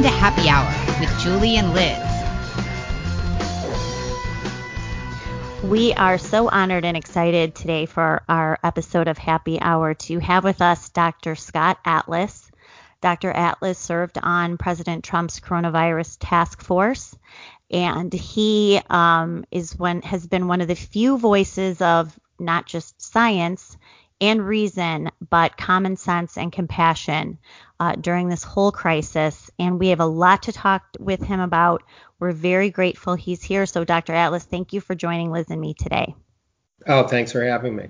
Welcome to Happy Hour with Julie and Liz. We are so honored and excited today for our episode of Happy Hour to have with us Dr. Scott Atlas. Dr. Atlas served on President Trump's coronavirus task force, and he um, is one has been one of the few voices of not just science and reason, but common sense and compassion uh, during this whole crisis. And we have a lot to talk with him about. We're very grateful he's here. So, Dr. Atlas, thank you for joining Liz and me today. Oh, thanks for having me.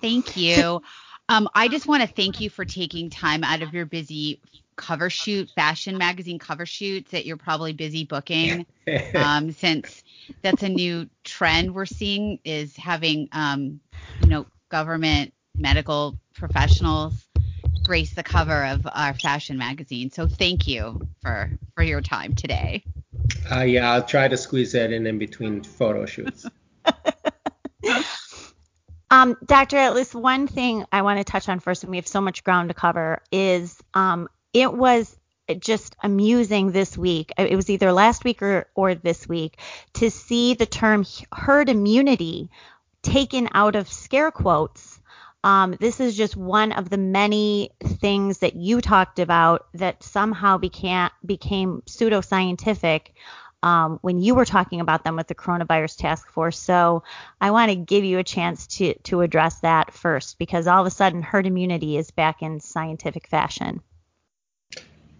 Thank you. Um, I just want to thank you for taking time out of your busy cover shoot, fashion magazine cover shoots that you're probably busy booking. um, since that's a new trend we're seeing is having, um, you know, government medical professionals grace the cover of our fashion magazine. So thank you for for your time today. Uh, yeah, I'll try to squeeze that in in between photo shoots. um, Dr. at least one thing I want to touch on first, and we have so much ground to cover, is um, it was just amusing this week. It was either last week or, or this week to see the term herd immunity taken out of scare quotes um, this is just one of the many things that you talked about that somehow became became pseudoscientific um, when you were talking about them with the coronavirus task force. So I want to give you a chance to to address that first because all of a sudden herd immunity is back in scientific fashion.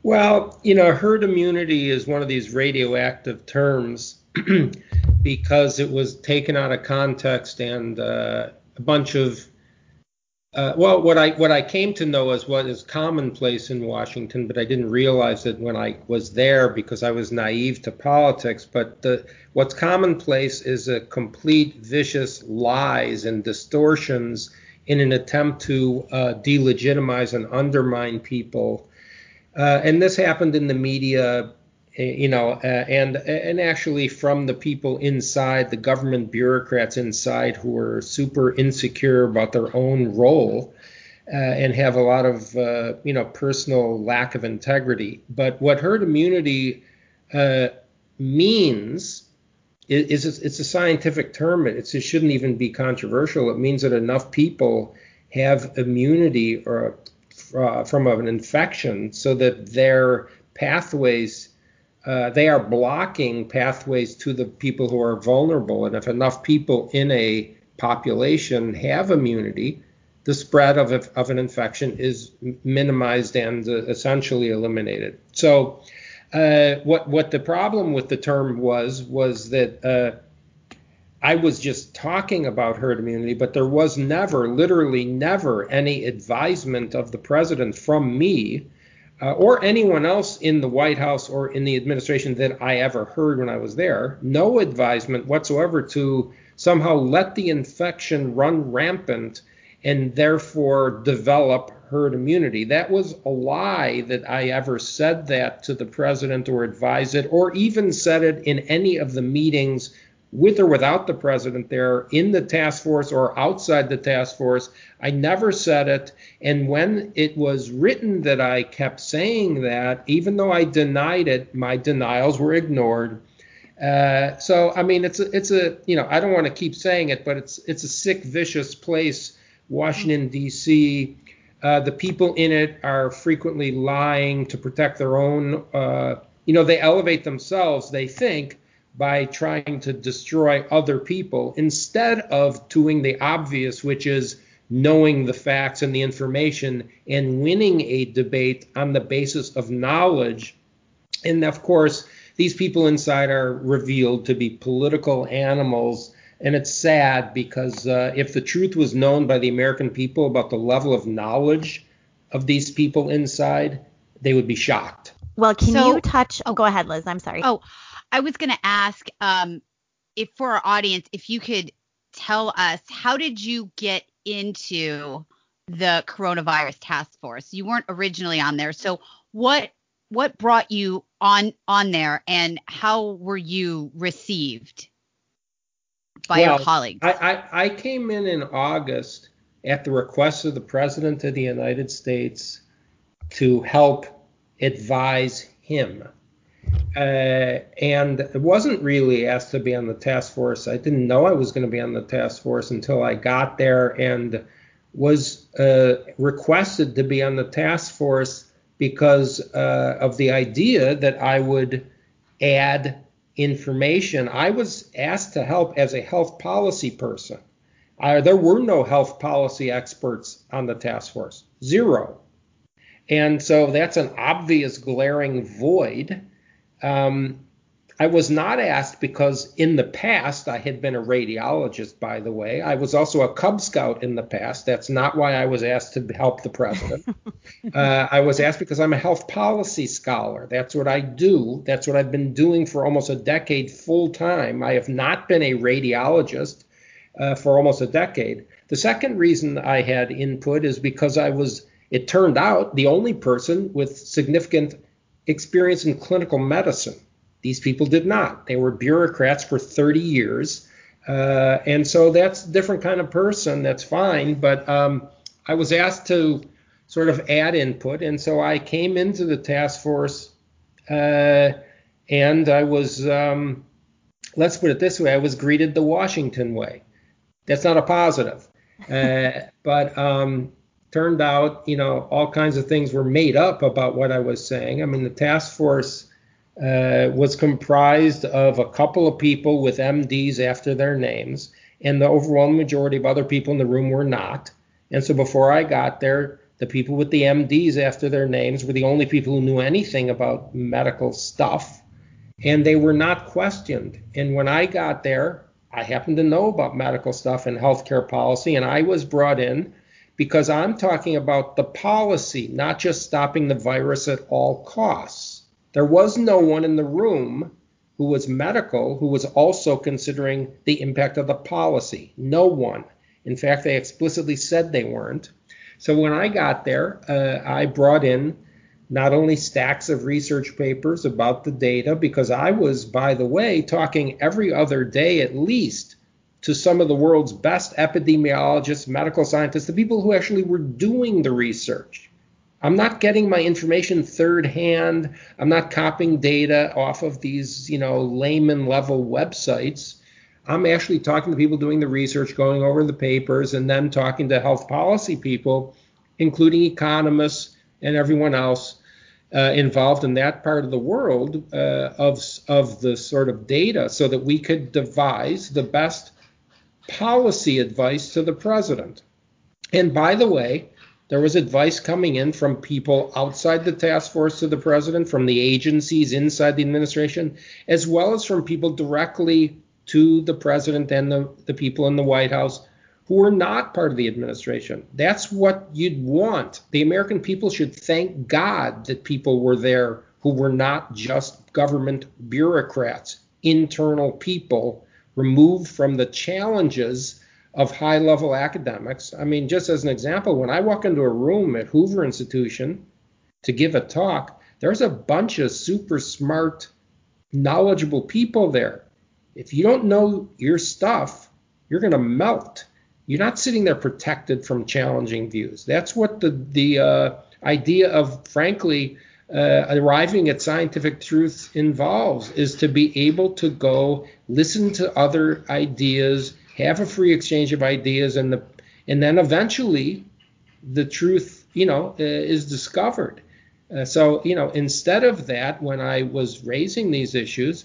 Well, you know, herd immunity is one of these radioactive terms because it was taken out of context and uh, a bunch of uh, well, what I what I came to know is what is commonplace in Washington, but I didn't realize it when I was there because I was naive to politics. But the, what's commonplace is a complete vicious lies and distortions in an attempt to uh, delegitimize and undermine people. Uh, and this happened in the media you know, uh, and and actually from the people inside, the government bureaucrats inside who are super insecure about their own role. Uh, and have a lot of uh, you know personal lack of integrity. But what herd immunity means is, is, it's a scientific term. It's, it shouldn't even be controversial. It means that enough people have immunity or uh, from an infection so that their pathways uh, they are blocking pathways to the people who are vulnerable. And if enough people in a population have immunity, the spread of, of an infection is minimized and uh, essentially eliminated. So, uh, what what the problem with the term was was that uh, I was just talking about herd immunity, but there was never, literally never, any advisement of the president from me uh, or anyone else in the White House or in the administration that I ever heard when I was there, no advisement whatsoever to somehow let the infection run rampant and therefore develop herd immunity. That was a lie that I ever said that to the president or advised it or even said it in any of the meetings with or without the president there in the task force or outside the task force. I never said it. And when it was written that I kept saying that, even though I denied it, my denials were ignored. Uh, so I mean, it's a, it's a you know I don't want to keep saying it, but it's it's a sick, vicious place, Washington D.C. Uh, the people in it are frequently lying to protect their own. Uh, you know, they elevate themselves. They think by trying to destroy other people instead of doing the obvious, which is knowing the facts and the information and winning a debate on the basis of knowledge. And of course, these people inside are revealed to be political animals. And it's sad because uh, if the truth was known by the American people about the level of knowledge of these people inside, they would be shocked. Well, can so, you touch? Oh, go ahead, Liz. I'm sorry. Oh, I was going to ask um, if for our audience, if you could tell us how did you get into the coronavirus task force? You weren't originally on there, so what what brought you on on there, and how were you received by well, your colleagues? I, I, I came in in August at the request of the President of the United States to help advise him uh, and wasn't really asked to be on the task force. I didn't know I was going to be on the task force until I got there and was uh, requested to be on the task force because uh, of the idea that I would add information. I was asked to help as a health policy person. there were no health policy experts on the task force, zero. And so that's an obvious glaring void. Um, I was not asked because in the past I had been a radiologist, by the way. I was also a Cub Scout in the past. That's not why I was asked to help the president. uh, I was asked because I'm a health policy scholar. That's what I do. That's what I've been doing for almost a decade full time. I have not been a radiologist uh, for almost a decade. The second reason I had input is because I was, it turned out, the only person with significant experience in clinical medicine. These people did not. They were bureaucrats for 30 years. Uh, and so that's a different kind of person. That's fine. But um, I was asked to sort of add input. And so I came into the task force uh, and I was, um, let's put it this way, I was greeted the Washington way. That's not a positive. Uh, but um, turned out, you know, all kinds of things were made up about what I was saying. I mean, the task force uh, was comprised of a couple of people with MDs after their names, and the overwhelming majority of other people in the room were not. And so before I got there, the people with the MDs after their names were the only people who knew anything about medical stuff, and they were not questioned. And when I got there, I happened to know about medical stuff and healthcare policy, and I was brought in because I'm talking about the policy, not just stopping the virus at all costs. There was no one in the room who was medical who was also considering the impact of the policy. No one. In fact, they explicitly said they weren't. So when I got there, uh, I brought in not only stacks of research papers about the data, because I was, by the way, talking every other day at least to some of the world's best epidemiologists, medical scientists, the people who actually were doing the research. I'm not getting my information third hand. I'm not copying data off of these, you know, layman level websites. I'm actually talking to people doing the research, going over the papers, and then talking to health policy people, including economists and everyone else uh, involved in that part of the world uh, of of the sort of data, so that we could devise the best policy advice to the president. And by the way, there was advice coming in from people outside the task force to the president, from the agencies inside the administration, as well as from people directly to the president and the, the people in the White House who were not part of the administration. That's what you'd want. The American people should thank God that people were there who were not just government bureaucrats, internal people removed from the challenges of high level academics. I mean, just as an example, when I walk into a room at Hoover Institution to give a talk, there's a bunch of super smart, knowledgeable people there. If you don't know your stuff, you're going to melt. You're not sitting there protected from challenging views. That's what the the uh, idea of, frankly, uh, arriving at scientific truth involves is to be able to go listen to other ideas, have a free exchange of ideas, and the and then eventually the truth, you know, uh, is discovered. Uh, so, you know, instead of that, when I was raising these issues,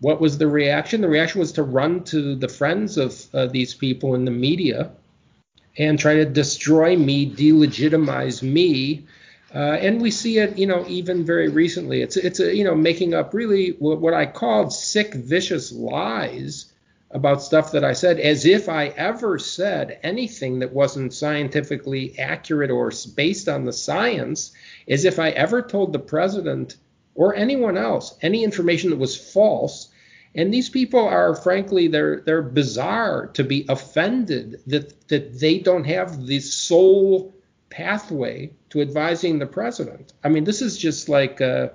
what was the reaction? The reaction was to run to the friends of uh, these people in the media and try to destroy me, delegitimize me, uh, and we see it, you know, even very recently. It's it's a, you know making up really what, I called sick, vicious lies about stuff that I said, as if I ever said anything that wasn't scientifically accurate or based on the science, as if I ever told the president or anyone else any information that was false. And these people are, frankly, they're they're bizarre to be offended that that they don't have the sole pathway to advising the president. I mean, this is just like uh,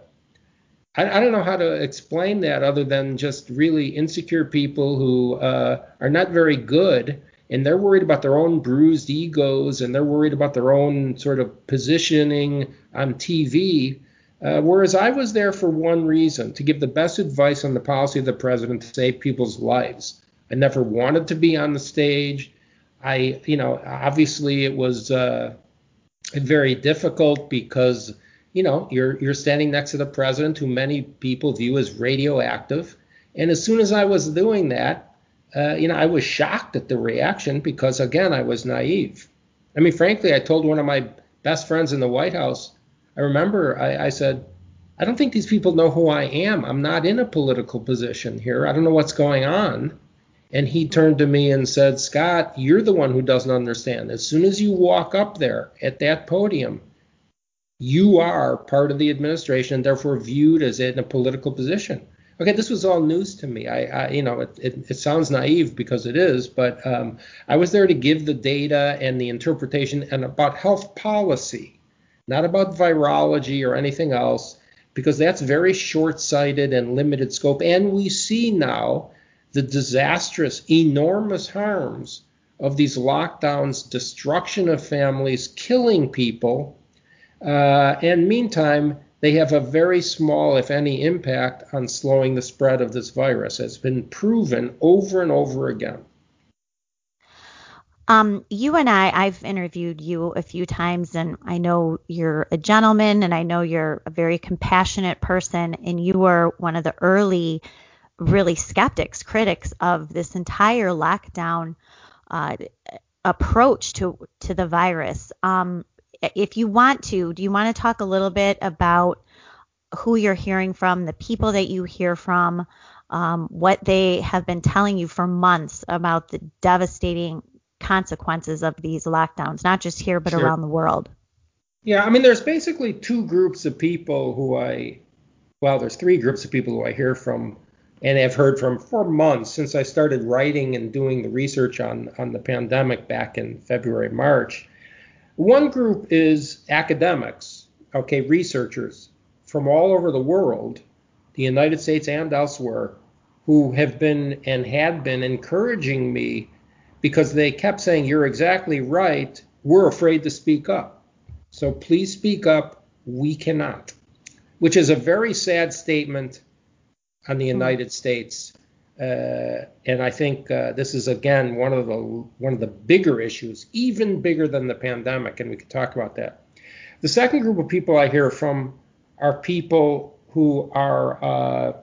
I, I, don't know how to explain that other than just really insecure people who uh, are not very good and they're worried about their own bruised egos and they're worried about their own sort of positioning on TV. Uh, whereas I was there for one reason to give the best advice on the policy of the president to save people's lives. I never wanted to be on the stage. I, you know, obviously it was uh, very difficult because, you know, you're you're standing next to the president, who many people view as radioactive. And as soon as I was doing that, uh, you know, I was shocked at the reaction because again, I was naive. I mean, frankly, I told one of my best friends in the White House, I remember I, I said, I don't think these people know who I am. I'm not in a political position here. I don't know what's going on. And he turned to me and said, Scott, you're the one who doesn't understand. As soon as you walk up there at that podium, you are part of the administration and therefore viewed as in a political position. Okay, this was all news to me. I, I you know, it, it, it, sounds naive because it is, but um, I was there to give the data and the interpretation and about health policy not about virology or anything else, because that's very short sighted and limited scope. And we see now the disastrous, enormous harms of these lockdowns, destruction of families, killing people. Uh, and meantime, they have a very small, if any, impact on slowing the spread of this virus. It's been proven over and over again. Um, you and I, I've interviewed you a few times, and I know you're a gentleman, and I know you're a very compassionate person, and you were one of the early, really skeptics, critics of this entire lockdown uh, approach to to the virus. Um, if you want to, do you want to talk a little bit about who you're hearing from, the people that you hear from, um, what they have been telling you for months about the devastating consequences of these lockdowns, not just here, but sure. around the world? Yeah, I mean, there's basically two groups of people who I, well, there's three groups of people who I hear from and have heard from for months since I started writing and doing the research on, on the pandemic back in February, March. One group is academics, okay, researchers from all over the world, the United States and elsewhere, who have been and had been encouraging me because they kept saying, You're exactly right. We're afraid to speak up. So please speak up. We cannot, which is a very sad statement on the hmm. United States. Uh, and I think uh, this is again one of the one of the bigger issues, even bigger than the pandemic, and we could talk about that. The second group of people I hear from are people who are uh,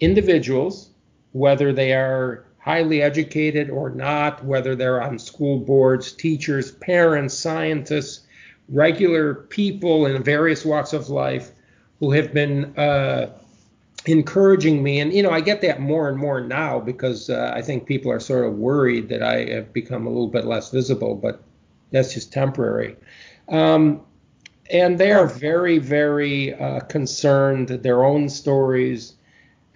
individuals, whether they are highly educated or not, whether they're on school boards, teachers, parents, scientists, regular people in various walks of life who have been uh, encouraging me. And, you know, I get that more and more now because uh, I think people are sort of worried that I have become a little bit less visible, but that's just temporary. Um, and they are very, very uh, concerned their own stories.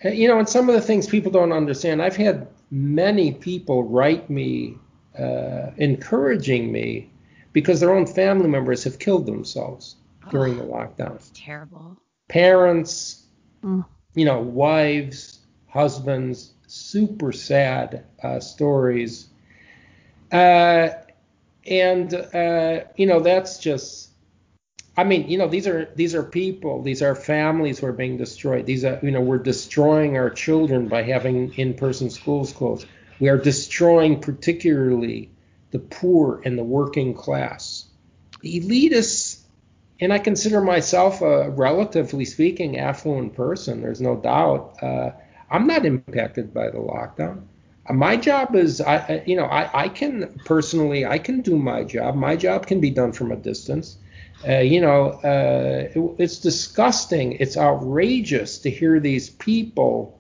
You know, and some of the things people don't understand. I've had many people write me uh, encouraging me because their own family members have killed themselves oh, during the lockdown. Terrible. Parents, mm. You know, wives, husbands, super sad uh, stories. Uh, and uh, you know, that's just I mean, you know, these are these are people, these are families who are being destroyed. These are, you know, we're destroying our children by having in-person schools closed. We are destroying particularly the poor and the working class. The elitists, and I consider myself a relatively speaking affluent person. There's no doubt. Uh, I'm not impacted by the lockdown. Uh, my job is, I, you know, I, I can personally, I can do my job. My job can be done from a distance. Uh, you know, uh, it, it's disgusting. It's outrageous to hear these people,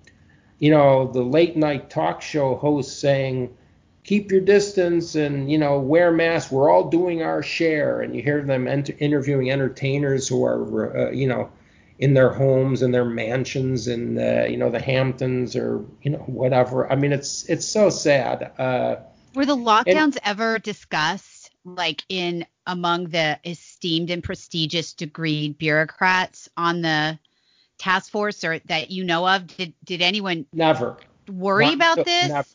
you know, the late night talk show hosts saying, keep your distance and, you know, wear masks. We're all doing our share. And you hear them ent- interviewing entertainers who are, uh, you know, in their homes and their mansions in, uh, you know, the Hamptons or, you know, whatever. I mean, it's it's so sad. Uh, Were the lockdowns and, ever discussed? like in among the esteemed and prestigious degreed bureaucrats on the task force or that you know of? Did did anyone never worry Not, about this? Never.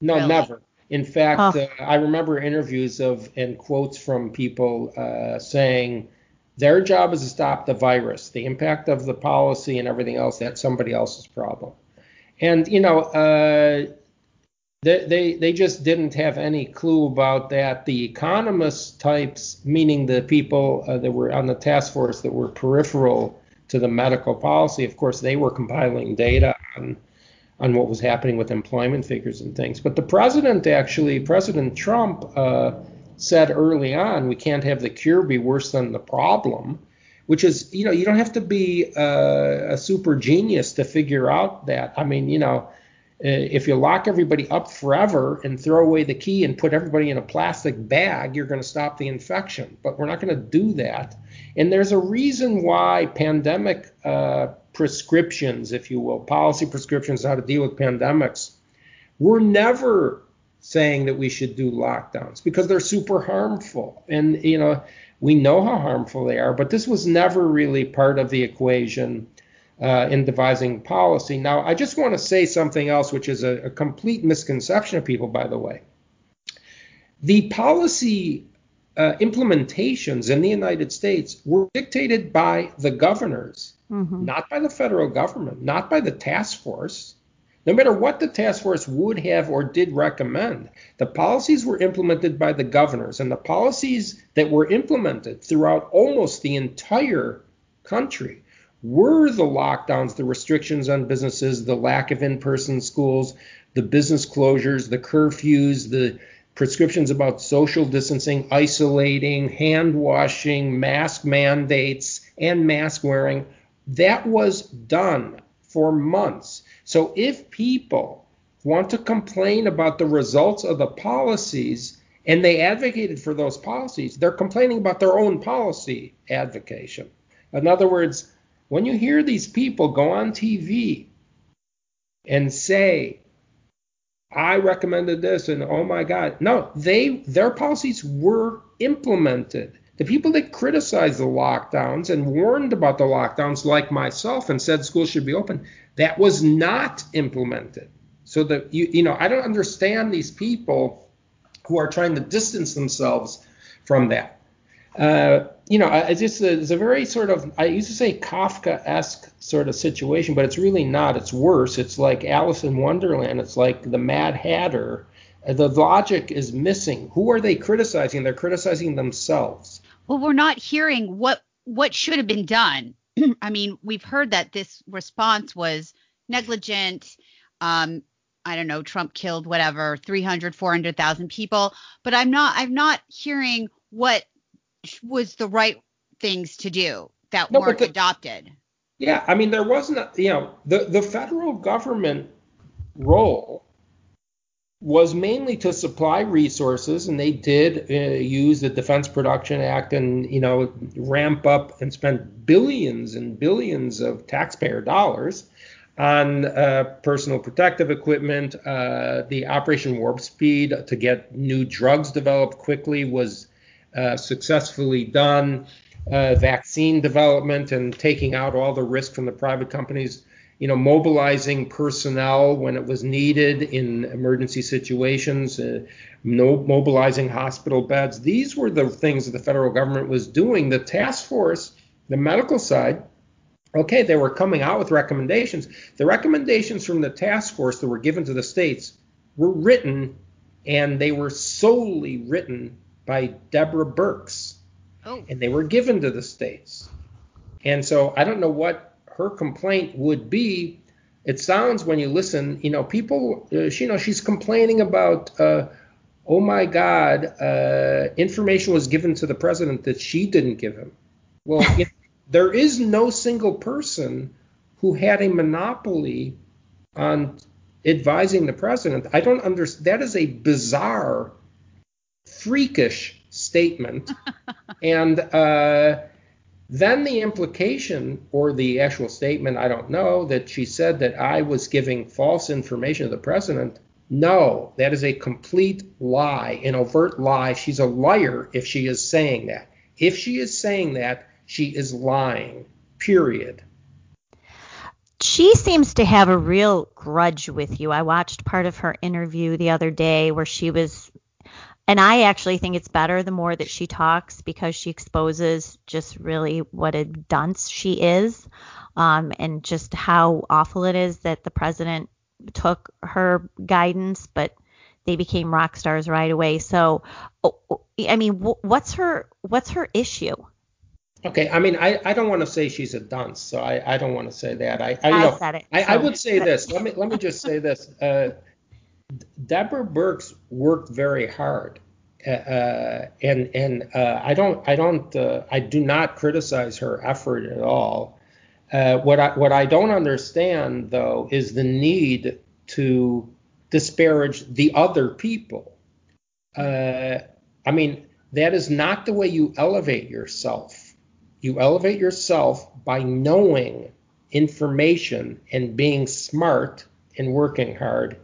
No, really? never. In fact, oh. uh, I remember interviews of and quotes from people uh, saying, Their job is to stop the virus. The impact of the policy and everything else, that's somebody else's problem. And, you know, uh, they, they, they just didn't have any clue about that. The economist types, meaning the people uh, that were on the task force that were peripheral to the medical policy, of course, they were compiling data on on what was happening with employment figures and things. But the president actually, President Trump, uh, said early on, we can't have the cure be worse than the problem, which is, you know, you don't have to be uh, a super genius to figure out that. I mean, you know, if you lock everybody up forever and throw away the key and put everybody in a plastic bag, you're going to stop the infection. But we're not going to do that. And there's a reason why pandemic uh, prescriptions, if you will, policy prescriptions how to deal with pandemics, we're never saying that we should do lockdowns because they're super harmful. And, you know, we know how harmful they are, but this was never really part of the equation uh, in devising policy. Now, I just want to say something else, which is a, a complete misconception of people, by the way. The policy uh, implementations in the United States were dictated by the governors, mm-hmm. not by the federal government, not by the task force. No matter what the task force would have or did recommend, the policies were implemented by the governors, and the policies that were implemented throughout almost the entire country were the lockdowns, the restrictions on businesses, the lack of in person schools, the business closures, the curfews, the prescriptions about social distancing, isolating, hand washing, mask mandates, and mask wearing. That was done for months. So if people want to complain about the results of the policies and they advocated for those policies, they're complaining about their own policy advocation. In other words, when you hear these people go on TV and say I recommended this and oh my God. No, they their policies were implemented. The people that criticized the lockdowns and warned about the lockdowns, like myself, and said schools should be open, that was not implemented. So that you you know, I don't understand these people who are trying to distance themselves from that. Uh, you know, it's just a, it's a very sort of I used to say Kafka-esque sort of situation, but it's really not. It's worse. It's like Alice in Wonderland. It's like the Mad Hatter. The logic is missing. Who are they criticizing? They're criticizing themselves. Well, we're not hearing what what should have been done. I mean, we've heard that this response was negligent. Um, I don't know, Trump killed whatever 300, 400,000 people, but I'm not I'm not hearing what was the right things to do that no, weren't the, adopted. Yeah, I mean there wasn't you know the the federal government role was mainly to supply resources, and they did uh, use the Defense Production Act and you know ramp up and spend billions and billions of taxpayer dollars on uh, personal protective equipment. Uh, the Operation Warp Speed to get new drugs developed quickly was uh, successfully done. Uh, vaccine development and taking out all the risk from the private companies, you know, mobilizing personnel when it was needed in emergency situations, uh, no, mobilizing hospital beds. These were the things that the federal government was doing. The task force, the medical side, okay, they were coming out with recommendations. The recommendations from the task force that were given to the states were written, and they were solely written by Deborah Birx. Oh. And they were given to the states. And so I don't know what her complaint would be. It sounds when you listen, you know, people, uh, you know, she's complaining about, uh, oh my God, uh, information was given to the president that she didn't give him. Well, if, there is no single person who had a monopoly on advising the president. I don't understand. That is a bizarre freakish statement. and uh, then the implication or the actual statement, I don't know, that she said that I was giving false information to the president. No, that is a complete lie, an overt lie. She's a liar if she is saying that. If she is saying that, she is lying, period. She seems to have a real grudge with you. I watched part of her interview the other day where she was and I actually think it's better the more that she talks because she exposes just really what a dunce she is, um, and just how awful it is that the president took her guidance, but they became rock stars right away. So, oh, oh, I mean, what's her what's her issue? Okay, I mean, I, I don't want to say she's a dunce, so I, I don't want to say that. I I, I know, said it. I, so. I would say this. Let me let me just say this. Uh, Deborah Birx worked very hard, uh, uh, and and uh, I don't I don't uh, I do not criticize her effort at all. Uh, what I what I don't understand though is the need to disparage the other people. Uh, I mean that is not the way you elevate yourself. You elevate yourself by knowing information and being smart and working hard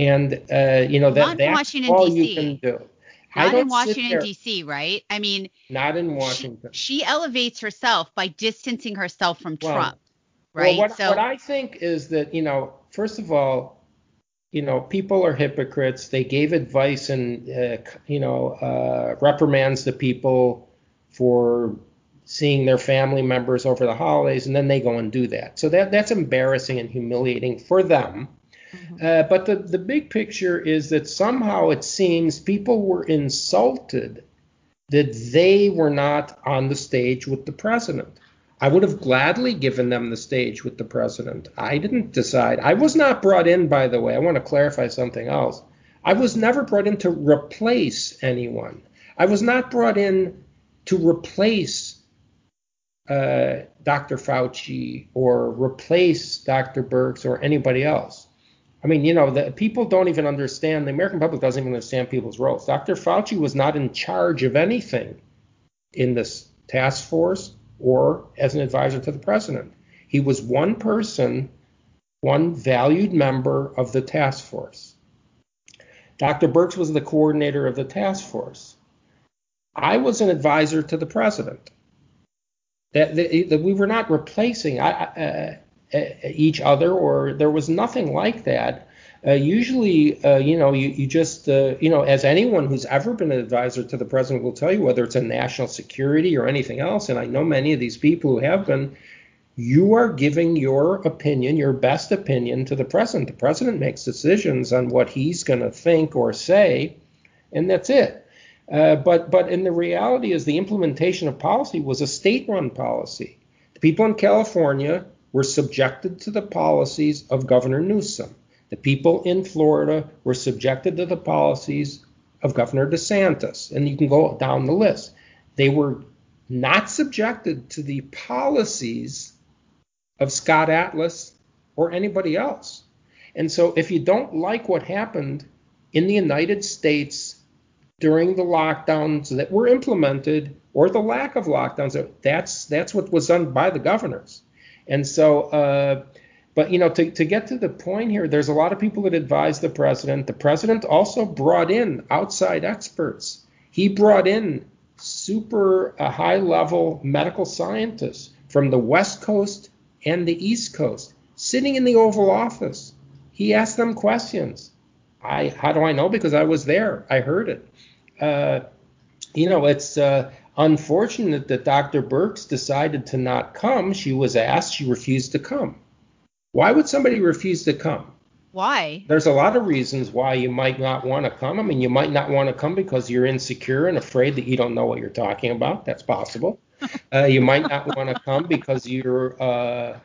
and uh, you know that that's Washington, all D.C. you can do. Not in Washington D.C., right? I mean, not in Washington. She, she elevates herself by distancing herself from well, Trump, right? Well, what, so, what I think is that you know, first of all, you know, people are hypocrites. They gave advice and uh, you know uh, reprimands to people for seeing their family members over the holidays, and then they go and do that. So that that's embarrassing and humiliating for them. Mm-hmm. Uh, but the, the big picture is that somehow it seems people were insulted that they were not on the stage with the president. I would have gladly given them the stage with the president. I didn't decide. I was not brought in, by the way. I want to clarify something else. I was never brought in to replace anyone. I was not brought in to replace uh, Dr. Fauci or replace Dr. Birx or anybody else. I mean, you know, the people don't even understand. The American public doesn't even understand people's roles. Dr. Fauci was not in charge of anything in this task force or as an advisor to the president. He was one person, one valued member of the task force. Dr. Birx was the coordinator of the task force. I was an advisor to the president. That, that, that we were not replacing. I, uh, each other, or there was nothing like that. Uh, usually, uh, you know, you, you just, uh, you know, as anyone who's ever been an advisor to the president will tell you, whether it's a national security or anything else, and I know many of these people who have been, you are giving your opinion, your best opinion to the president. The president makes decisions on what he's going to think or say, and that's it. Uh, but but in the reality is the implementation of policy was a state-run policy. The people in California were subjected to the policies of Governor Newsom. The people in Florida were subjected to the policies of Governor DeSantis. And you can go down the list. They were not subjected to the policies of Scott Atlas or anybody else. And so if you don't like what happened in the United States during the lockdowns that were implemented or the lack of lockdowns, that's that's what was done by the governors. And so, uh, but you know, to, to get to the point here, there's a lot of people that advise the president. The president also brought in outside experts. He brought in super uh, high level medical scientists from the West Coast and the East Coast sitting in the Oval Office. He asked them questions. I how do I know? Because I was there. I heard it. Uh, you know, it's uh, unfortunate that Dr. Birx decided to not come. She was asked, she refused to come. Why would somebody refuse to come? Why? There's a lot of reasons why you might not want to come. I mean, you might not want to come because you're insecure and afraid that you don't know what you're talking about. That's possible. uh, you might not want to come because you're uh,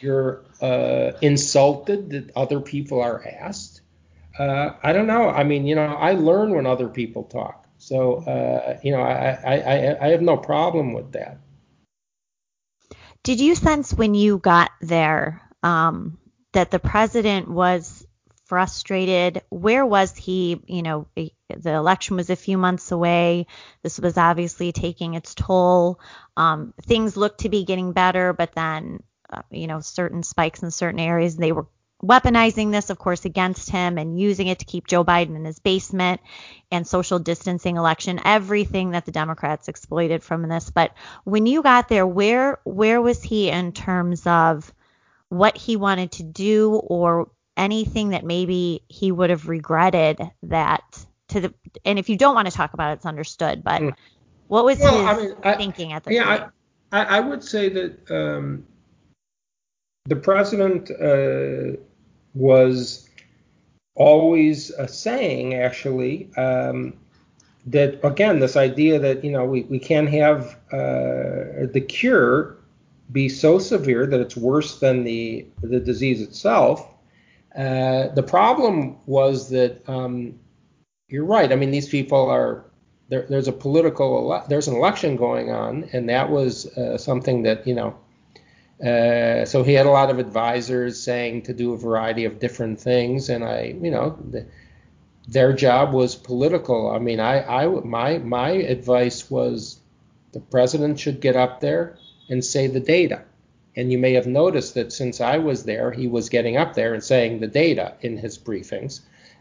you're uh, insulted that other people are asked. Uh, I don't know. I mean, you know, I learn when other people talk. So uh, you know, I, I I have no problem with that. Did you sense when you got there um, that the president was frustrated? Where was he? You know, the election was a few months away. This was obviously taking its toll. Um, things looked to be getting better, but then, uh, you know, certain spikes in certain areas, they were weaponizing this, of course, against him and using it to keep Joe Biden in his basement and social distancing election, everything that the Democrats exploited from this. But when you got there, where where was he in terms of what he wanted to do or anything that maybe he would have regretted that to the and if you don't want to talk about it, it's understood. But mm. what was well, his I mean, I, thinking at the yeah, time? I, I would say that um, the president uh, was always uh, saying actually um, that again this idea that you know we, we can't have uh, the cure be so severe that it's worse than the the disease itself. Uh, the problem was that um, you're right. I mean, these people are there, there's a political there's an election going on, and that was uh, something that you know. Uh, so he had a lot of advisors saying to do a variety of different things, and I, you know, the, their job was political. I mean, I, I, my, my advice was the president should get up there and say the data. And you may have noticed that since I was there, he was getting up there and saying the data in his briefings.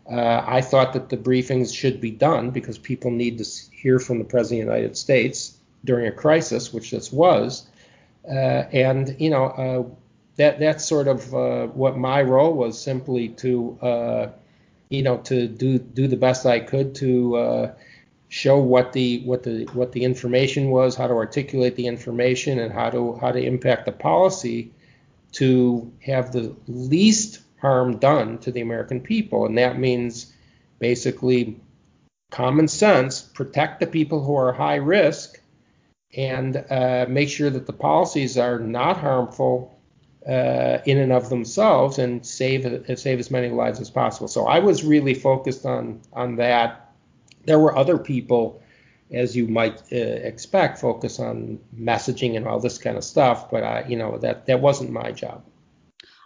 Uh, I thought that the briefings should be done because people need to hear from the President of the United States during a crisis, which this was. Uh, and, you know, uh, that that's sort of uh, what my role was simply to, you know, to do do the best I could to show what the what the what the information was, how to articulate the information, and how to how to impact the policy to have the least harm done to the American people, and that means basically common sense, protect the people who are high risk, and uh, make sure that the policies are not harmful uh, in and of themselves, and save save as many lives as possible. So I was really focused on on that there were other people, as you might uh, expect, focus on messaging and all this kind of stuff, but I, you know, that that wasn't my job.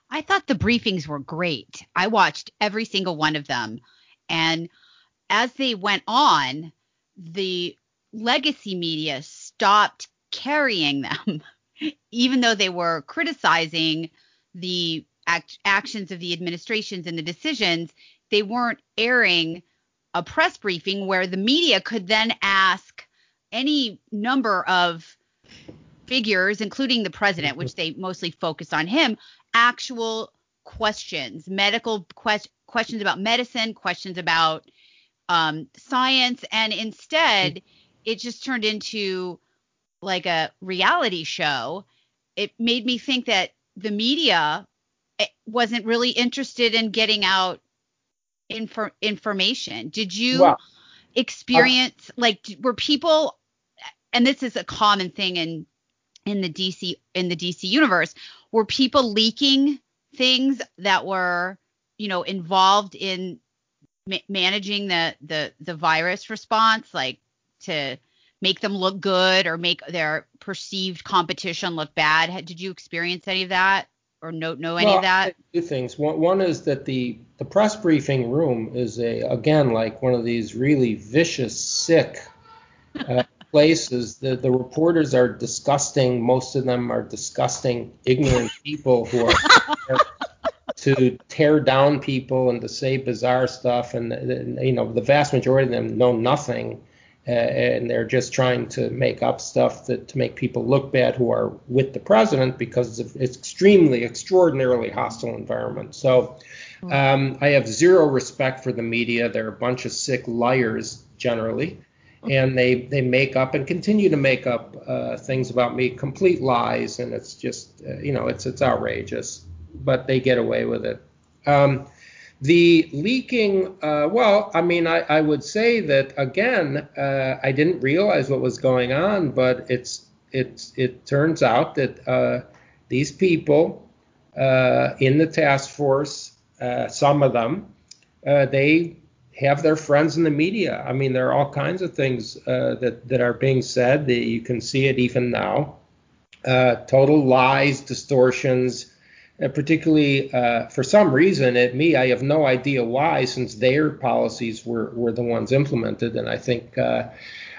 I thought the briefings were great. I watched every single one of them, and as they went on, the legacy media stopped carrying them, even though they were criticizing the act- actions of the administrations and the decisions. They weren't airing a press briefing where the media could then ask any number of figures, including the president, which they mostly focused on him, actual questions, medical quest- questions about medicine, questions about um, science, and instead it just turned into like a reality show. It made me think that the media eh, wasn't really interested in getting out infor- information. Did you well, experience uh, like were people and this is a common thing in in the DC in the DC universe were people leaking things that were you know involved in ma- managing the the the virus response like to make them look good or make their perceived competition look bad did you experience any of that or know know any well, of that? Two things. One, one is that the the press briefing room is a again like one of these really vicious, sick uh, places. The the reporters are disgusting. Most of them are disgusting, ignorant people who are. to tear down people and to say bizarre stuff, and, and you know the vast majority of them know nothing and they're just trying to make up stuff that to make people look bad who are with the president because it's, it's extremely, extraordinarily hostile environment. So um, I have zero respect for the media. They're a bunch of sick liars generally, and they they make up and continue to make up uh, things about me, complete lies, and it's just uh, you know it's it's outrageous, but they get away with it. Um, the leaking, uh, well, I mean, I, I, would say that again, uh, I didn't realize what was going on, but it's it's it turns out that uh, these people uh, in the task force, uh, some of them, uh, they have their friends in the media. I mean, there are all kinds of things that that are being said. That you can see it even now. total lies, distortions uh, particularly uh, for some reason at me i have no idea why since their policies were, were the ones implemented. And i think uh,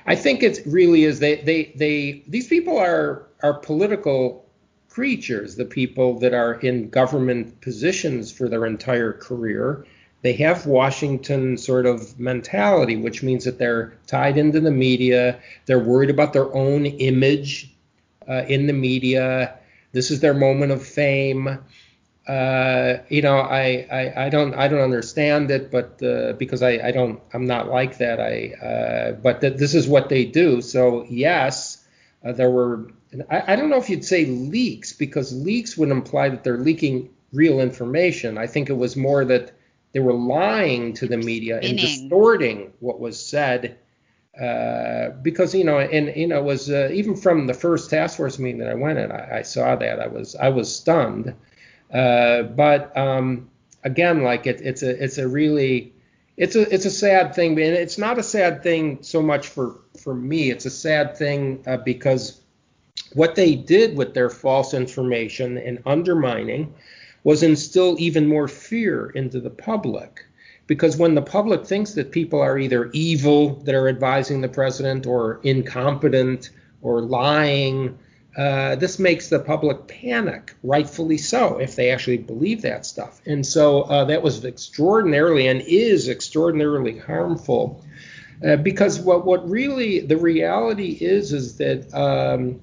i think it really is they, they they these people are are political creatures the people that are in government positions for their entire career. They have washington sort of mentality which means that they're tied into the media. They're worried about their own image uh, in the media this is their moment of fame. uh, you know, I, I, I don't I don't understand it, but uh, because I, I don't I'm not like that. I uh, but th- this is what they do. So yes, uh, there were. I, I don't know if you'd say leaks because leaks would imply that they're leaking real information. I think it was more that they were lying to the media and distorting what was said. Uh, because you know, and you know, it was uh, even from the first task force meeting that I went in, I, I saw that I was I was stunned. Uh, but um, again, like it, it's a it's a really it's a it's a sad thing, and it's not a sad thing so much for for me. It's a sad thing uh, because what they did with their false information and undermining was instill even more fear into the public. Because when the public thinks that people are either evil that are advising the president or incompetent or lying uh, this makes the public panic, rightfully so, if they actually believe that stuff. And so uh, that was extraordinarily and is extraordinarily harmful. Uh, because what, what really the reality is is that um,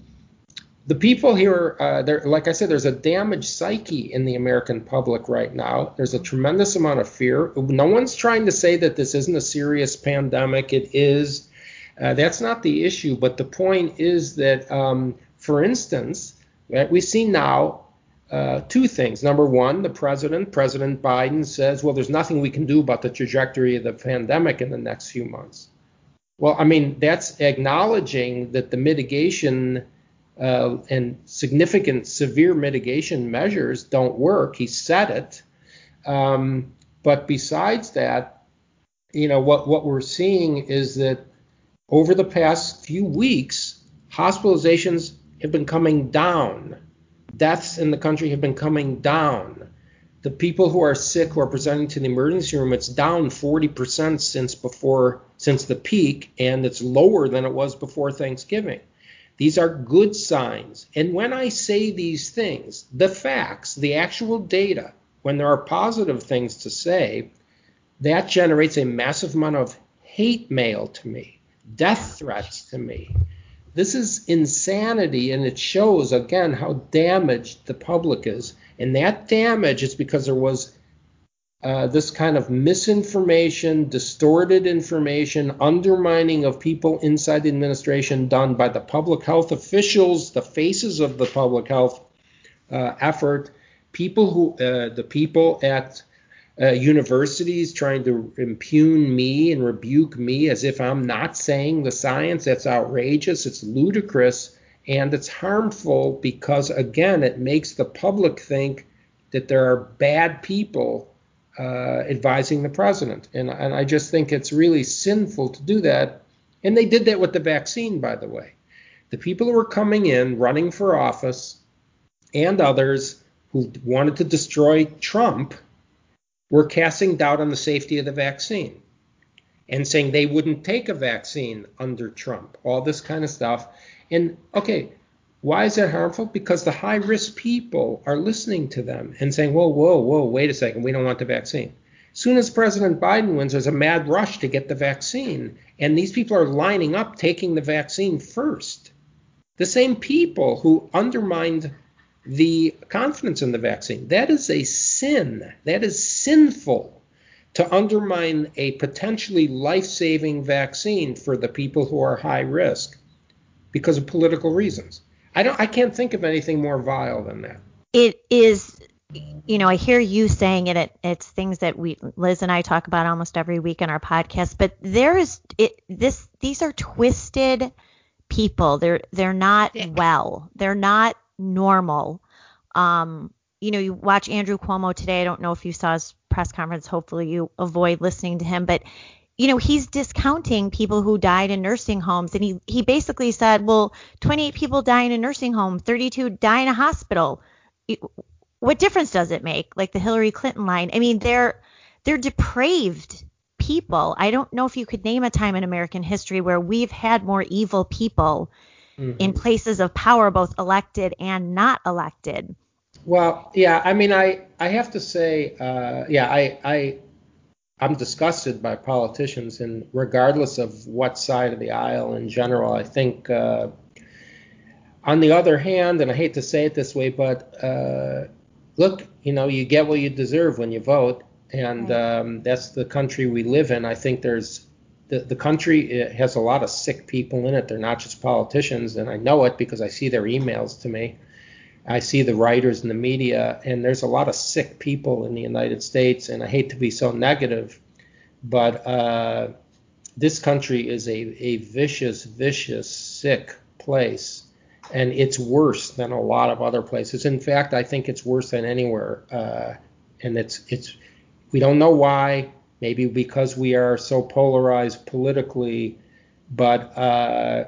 the people here, uh, like I said, there's a damaged psyche in the American public right now. There's a tremendous amount of fear. No one's trying to say that this isn't a serious pandemic. It is. Uh, that's not the issue. But the point is that um, for instance, right, we see now uh, two things. Number one, the president, President Biden, says, well, there's nothing we can do about the trajectory of the pandemic in the next few months. Well, I mean, that's acknowledging that the mitigation uh, and significant severe mitigation measures don't work. He said it. Um, but besides that, you know, what, what we're seeing is that over the past few weeks, hospitalizations have been coming down. Deaths in the country have been coming down. The people who are sick who are presenting to the emergency room, it's down 40% since before since the peak, and it's lower than it was before Thanksgiving. These are good signs. And when I say these things, the facts, the actual data, when there are positive things to say, that generates a massive amount of hate mail to me, death threats to me, this is insanity, and it shows again how damaged the public is. And that damage is because there was uh, this kind of misinformation, distorted information, undermining of people inside the administration done by the public health officials, the faces of the public health uh, effort, people who, uh, the people at uh, universities trying to impugn me and rebuke me as if I'm not saying the science. That's outrageous. It's ludicrous. And it's harmful because, again, it makes the public think that there are bad people uh, advising the president. And, and I just think it's really sinful to do that. And they did that with the vaccine, by the way. The people who were coming in, running for office, and others who wanted to destroy Trump were casting doubt on the safety of the vaccine and saying they wouldn't take a vaccine under Trump, all this kind of stuff. And okay, why is that harmful? Because the high risk people are listening to them and saying, whoa, whoa, whoa, wait a second, we don't want the vaccine. As soon as President Biden wins, there's a mad rush to get the vaccine. And these people are lining up taking the vaccine first. The same people who undermined the confidence in the vaccine. That is a sin. That is sinful to undermine a potentially life saving vaccine for the people who are high risk because of political reasons. I don't I can't think of anything more vile than that. It is you know, I hear you saying it, it it's things that we Liz and I talk about almost every week in our podcast, but there is it this these are twisted people. They're they're not well. They're not normal. Um, you know, you watch Andrew Cuomo today. I don't know if you saw his press conference. Hopefully, you avoid listening to him, but you know, he's discounting people who died in nursing homes, and he he basically said, well, 28 people die in a nursing home, 32 die in a hospital. What difference does it make? Like the Hillary Clinton line. I mean, they're they're depraved people. I don't know if you could name a time in American history where we've had more evil people mm-hmm. in places of power, both elected and not elected. Well, yeah, I mean, I I have to say, uh, yeah, I I I'm disgusted by politicians, and regardless of what side of the aisle in general, I think. Uh, on the other hand, and I hate to say it this way, but uh, look, you know, you get what you deserve when you vote, and um, that's the country we live in. I think there's the, the country has a lot of sick people in it. They're not just politicians, and I know it because I see their emails to me. I see the writers in the media, and there's a lot of sick people in the United States. And I hate to be so negative, but uh, this country is a, a vicious, vicious, sick place. And it's worse than a lot of other places. In fact, I think it's worse than anywhere. Uh, and it's it's we don't know why. Maybe because we are so polarized politically, but uh,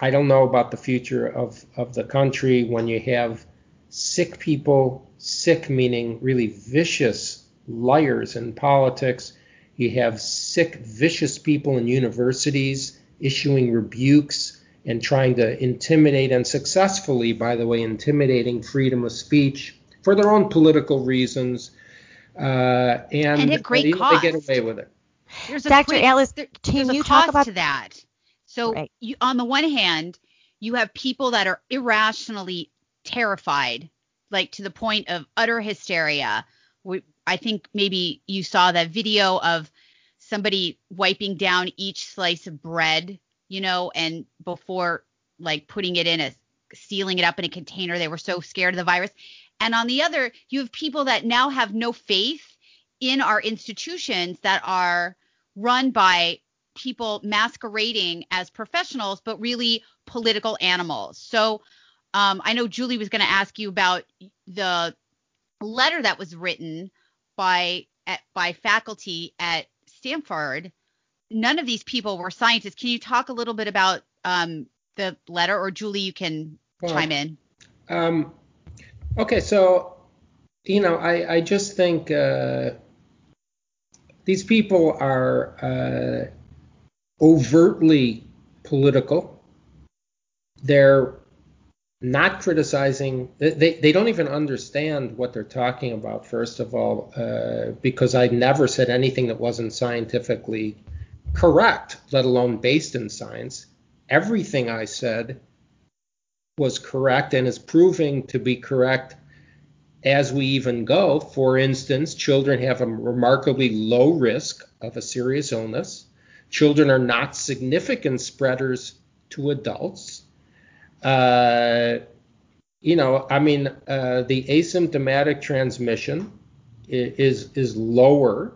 I don't know about the future of of the country when you have sick people, sick meaning really vicious liars in politics. You have sick, vicious people in universities issuing rebukes and trying to intimidate and successfully, by the way, intimidating freedom of speech for their own political reasons. Uh, and, and at great cost. they get away with it. There's Dr. Great, Alice, there, can you talk about to that? So, right. you, on the one hand, you have people that are irrationally terrified, like to the point of utter hysteria. We, I think maybe you saw that video of somebody wiping down each slice of bread, you know, and before like putting it in a sealing it up in a container, they were so scared of the virus. And on the other, you have people that now have no faith in our institutions that are run by people masquerading as professionals, but really political animals. So um, I know Julie was going to ask you about the letter that was written by at, by faculty at Stanford. None of these people were scientists. Can you talk a little bit about um, the letter, or Julie, you can well, chime in. Um, okay, so you know, I, I just think uh, these people are uh, overtly political. They're not criticizing they, they don't even understand what they're talking about first of all uh, because i never said anything that wasn't scientifically correct let alone based in science. Everything i said was correct and is proving to be correct as we even go. For instance children have a remarkably low risk of a serious illness. Children are not significant spreaders to adults uh, you know, I mean, uh, the asymptomatic transmission is is lower.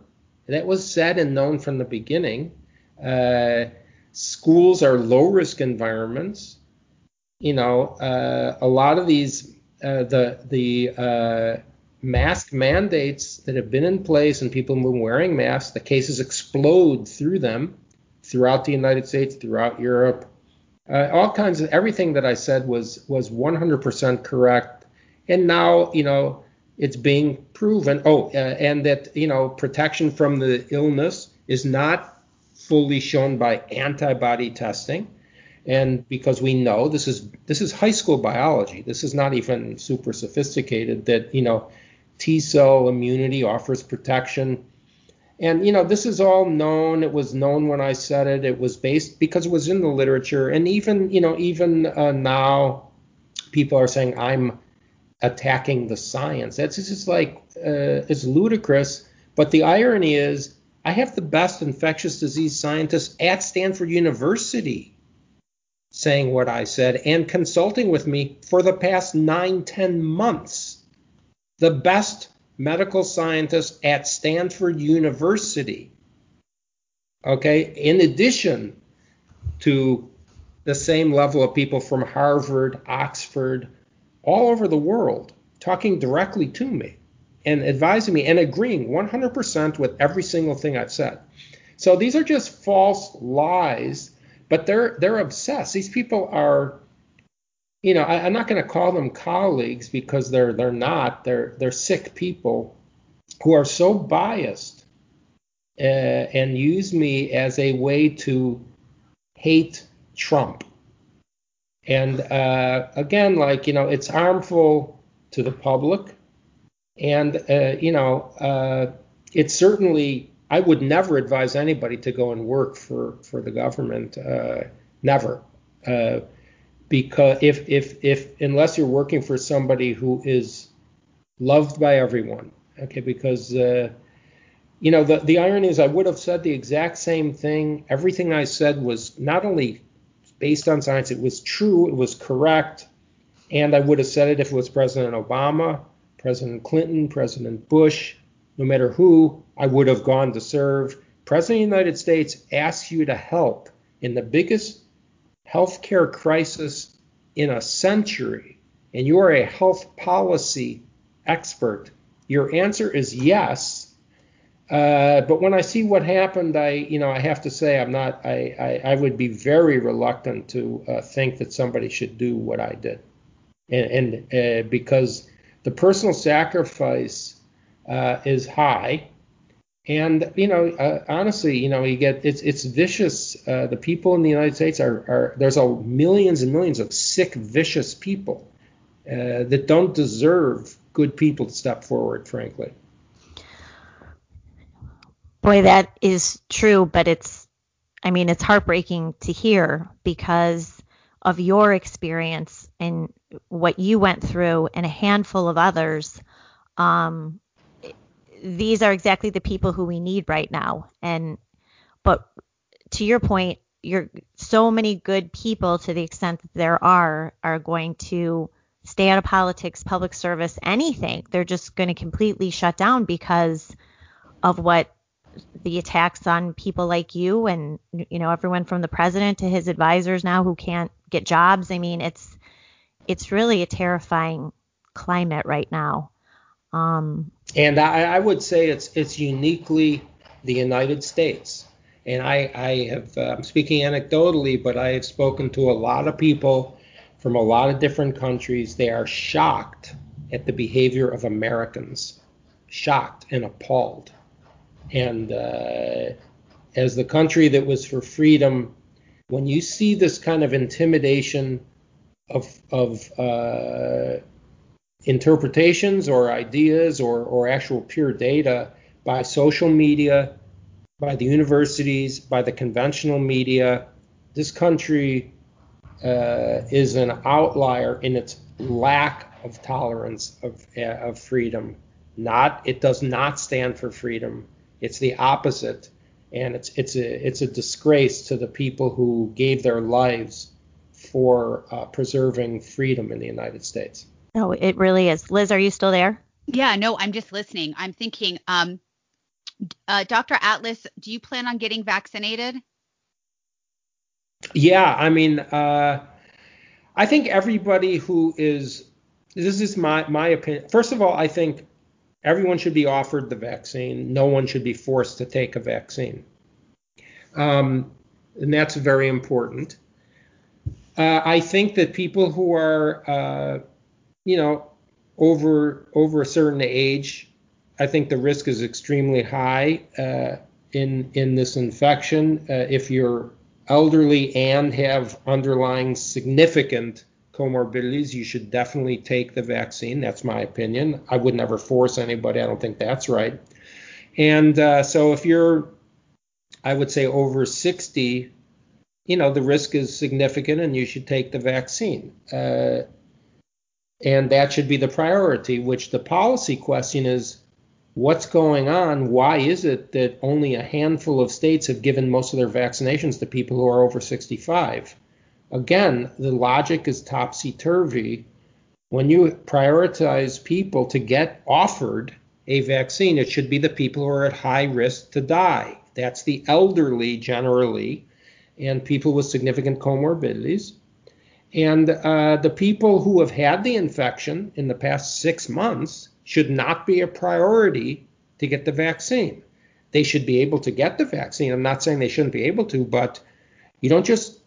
That was said and known from the beginning. Uh, schools are low risk environments. You know, uh, a lot of these uh, the the uh, mask mandates that have been in place and people have been wearing masks, the cases explode through them throughout the United States, throughout Europe, uh, all kinds of everything that I said was was 100% correct, and now you know it's being proven. Oh, uh, and that you know protection from the illness is not fully shown by antibody testing, and because we know this is this is high school biology. This is not even super sophisticated. That you know T cell immunity offers protection and you know, this is all known. It was known when I said it. It was based because it was in the literature, and even you know, even uh, now, people are saying I'm attacking the science. That's just like uh, it's ludicrous. But the irony is, I have the best infectious disease scientists at Stanford University saying what I said and consulting with me for the past nine, ten months. The best medical scientists at Stanford University. Okay, in addition to the same level of people from Harvard, Oxford, all over the world talking directly to me and advising me and agreeing 100% with every single thing I've said. So these are just false lies, but they're they're obsessed. These people are you know, I, am not going to call them colleagues because they're they're not. They're they're sick people who are so biased uh, and use me as a way to hate Trump. And uh, again, like you know, it's harmful to the public, and uh, you know, uh, it's certainly. I would never advise anybody to go and work for for the government. Uh, never uh, because if if if unless you're working for somebody who is loved by everyone. Okay, because uh, you know the the irony is I would have said the exact same thing. Everything I said was not only based on science, it was true, it was correct, and I would have said it if it was President Obama, President Clinton, President Bush, no matter who, I would have gone to serve. President of the United States asks you to help in the biggest healthcare crisis in a century, and you are a health policy expert, your answer is yes. Uh, but when I see what happened, I, you know, I have to say I'm not. I, I, I would be very reluctant to uh, think that somebody should do what I did, and, and uh, because the personal sacrifice uh, is high, and you know, uh, honestly, you know, you get it's it's vicious. Uh, the people in the United States are, are there's a millions and millions of sick, vicious people that don't deserve good people to step forward, frankly. Boy, that is true, but it's, I mean, it's heartbreaking to hear because of your experience and what you went through and a handful of others. Um, these are exactly the people who we need right now. And, but to your point, you're so many good people to the extent that there are, are going to stay out of politics, public service, anything. They're just going to completely shut down because of what the attacks on people like you and you know everyone from the president to his advisors now who can't get jobs. I mean, it's it's really a terrifying climate right now. Um, and I, I would say it's it's uniquely the United States. And I, I have, uh, I'm speaking anecdotally, but I have spoken to a lot of people from a lot of different countries. They are shocked at the behavior of Americans, shocked and appalled. And uh, as the country that was for freedom, when you see this kind of intimidation of, of uh, interpretations or ideas or, or actual pure data by social media, by the universities, by the conventional media, this country uh, is an outlier in its lack of tolerance of, uh, of freedom. Not, it does not stand for freedom. It's the opposite, and it's it's a it's a disgrace to the people who gave their lives for uh, preserving freedom in the United States. No, it really is. Liz, are you still there? Yeah, no, I'm just listening. I'm thinking, um, uh, Dr. Atlas, do you plan on getting vaccinated? Yeah, I mean, uh, I think everybody who is this is my my opinion. First of all, I think everyone should be offered the vaccine. No one should be forced to take a vaccine, um, and that's very important. Uh, I think that people who are, uh, you know, over over a certain age, I think the risk is extremely high uh, in in this infection. Uh, if you're elderly and have underlying significant comorbidities, you should definitely take the vaccine. That's my opinion. I would never force anybody. I don't think that's right. And uh, so if you're, I would say, over 60, you know, the risk is significant and you should take the vaccine. Uh, and that should be the priority, which the policy question is what's going on? Why is it that only a handful of states have given most of their vaccinations to people who are over 65? Again, the logic is topsy turvy. When you prioritize people to get offered a vaccine, it should be the people who are at high risk to die. That's the elderly generally, and people with significant comorbidities. And uh, the people who have had the infection in the past six months should not be a priority to get the vaccine. They should be able to get the vaccine. I'm not saying they shouldn't be able to, but you don't just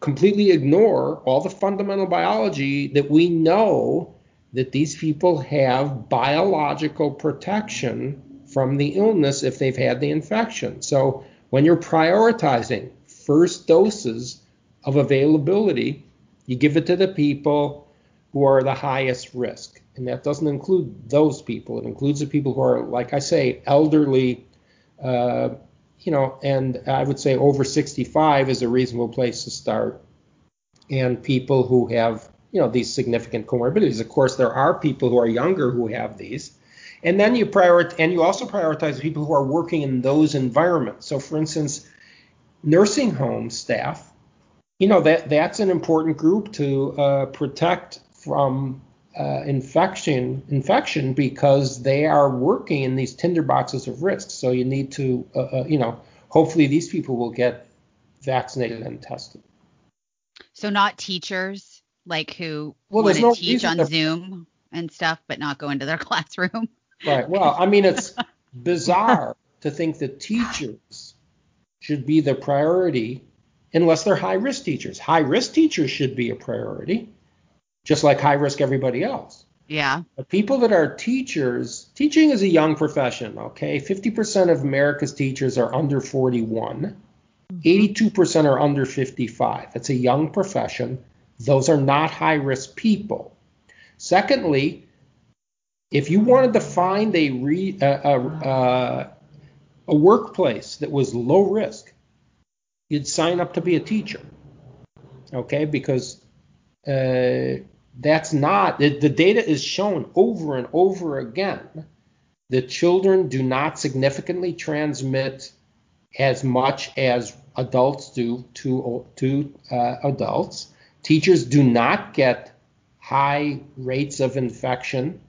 completely ignore all the fundamental biology that we know that these people have biological protection from the illness if they've had the infection. So when you're prioritizing first doses of availability, you give it to the people who are the highest risk and that doesn't include those people. It includes the people who are, like I say, elderly, uh, you know, and I would say over 65 is a reasonable place to start, and people who have you know these significant comorbidities. Of course, there are people who are younger who have these, and then you prioritize, and you also prioritize people who are working in those environments. So, for instance, nursing home staff, you know that that's an important group to uh, protect from uh, infection infection because they are working in these tinderboxes of risk. So you need to, uh, uh, you know, hopefully these people will get vaccinated and tested. So not teachers like who well, want to no teach on to... Zoom and stuff, but not go into their classroom. Right. Well, I mean, it's bizarre to think that teachers should be the priority unless they're high risk teachers. High risk teachers should be a priority just like high risk everybody else. Yeah. But people that are teachers, teaching is a young profession, okay? 50% of America's teachers are under 41. 82% mm-hmm. are under 55. It's a young profession. Those are not high risk people. Secondly, if you wanted to find a, re, uh, uh, a workplace that was low risk, you'd sign up to be a teacher. Okay, because uh, that's not the, the data is shown over and over again that children do not significantly transmit as much as adults do to to uh, adults. Teachers do not get high rates of infection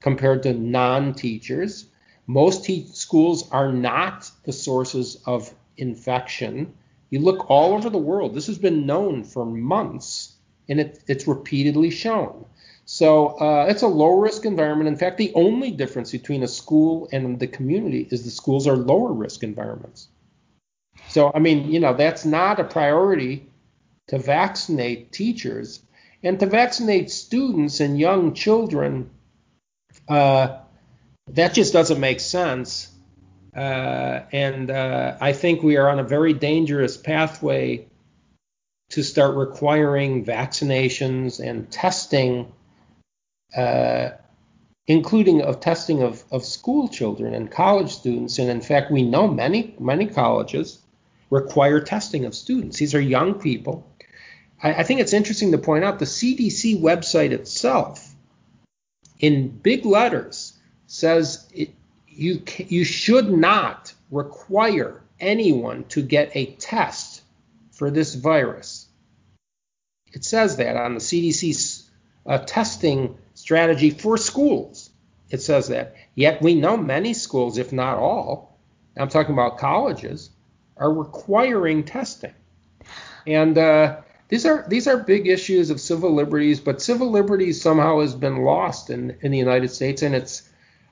compared to non-teachers. Most te- schools are not the sources of infection. You look all over the world. This has been known for months and it, it's repeatedly shown. So uh, it's a low risk environment. In fact, the only difference between a school and the community is the schools are lower risk environments. So, I mean, you know, that's not a priority to vaccinate teachers and to vaccinate students and young children. Uh, that just doesn't make sense. Uh, and uh, I think we are on a very dangerous pathway to start requiring vaccinations and testing, uh, including of testing of, of school children and college students. And in fact, we know many many colleges require testing of students. These are young people. I, I think it's interesting to point out the CDC website itself, in big letters, says it, you you should not require anyone to get a test for this virus. It says that on the CDC's uh, testing strategy for schools. It says that. Yet we know many schools, if not all, I'm talking about colleges, are requiring testing. And uh, these are these are big issues of civil liberties, but civil liberties somehow has been lost in, in the United States, and it's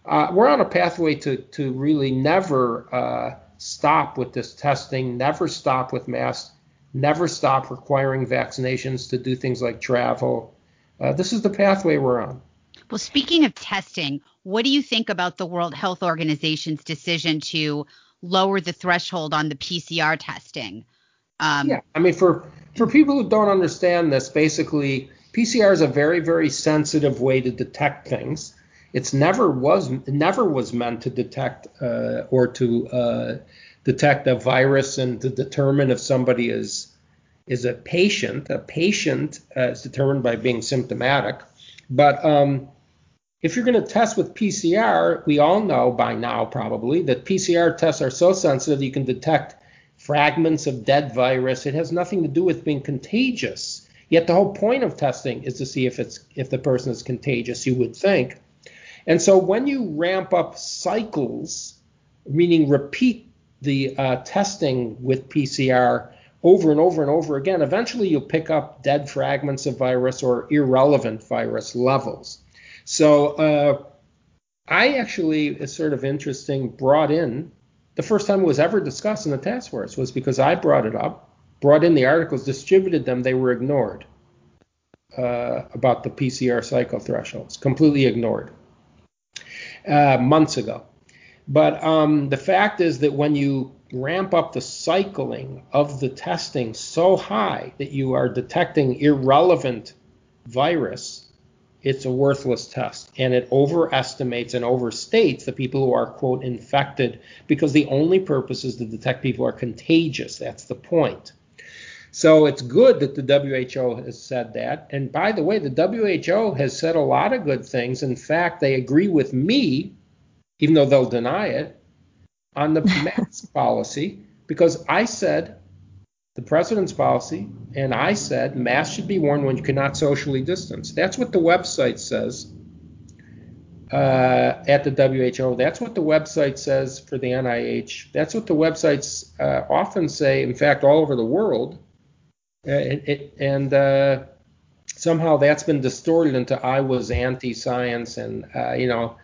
uh, we're on a pathway to to really never uh, stop with this testing, never stop with mass never stop requiring vaccinations to do things like travel. Uh, this is the pathway we're on. Well, speaking of testing, what do you think about the World Health Organization's decision to lower the threshold on the PCR testing? Um, yeah, I mean, for for people who don't understand this, basically, PCR is a very very sensitive way to detect things. It's never was never was meant to detect uh, or to uh, detect a virus and to determine if somebody is is a patient. A patient uh, is determined by being symptomatic. But um, if you're going to test with PCR, we all know by now probably that PCR tests are so sensitive you can detect fragments of dead virus. It has nothing to do with being contagious. Yet the whole point of testing is to see if it's if the person is contagious. You would think. And so when you ramp up cycles, meaning repeat the uh, testing with PCR over and over and over again, eventually you'll pick up dead fragments of virus or irrelevant virus levels. So uh, I actually, it's sort of interesting, brought in the first time it was ever discussed in the task force was because I brought it up, brought in the articles, distributed them, they were ignored uh, about the PCR cycle thresholds, completely ignored uh, months ago. But um, the fact is that when you ramp up the cycling of the testing so high that you are detecting irrelevant virus, it's a worthless test. And it overestimates and overstates the people who are, quote, infected because the only purpose is to detect people who are contagious. That's the point. So it's good that the WHO has said that. And by the way, the WHO has said a lot of good things. In fact, they agree with me, even though they'll deny it, on the mask policy because I said the president's policy and I said masks should be worn when you cannot socially distance. That's what the website says uh, at the WHO. That's what the website says for the NIH. That's what the websites uh, often say, in fact, all over the world. Uh, and uh, somehow that's been distorted into I was anti-science and uh, you know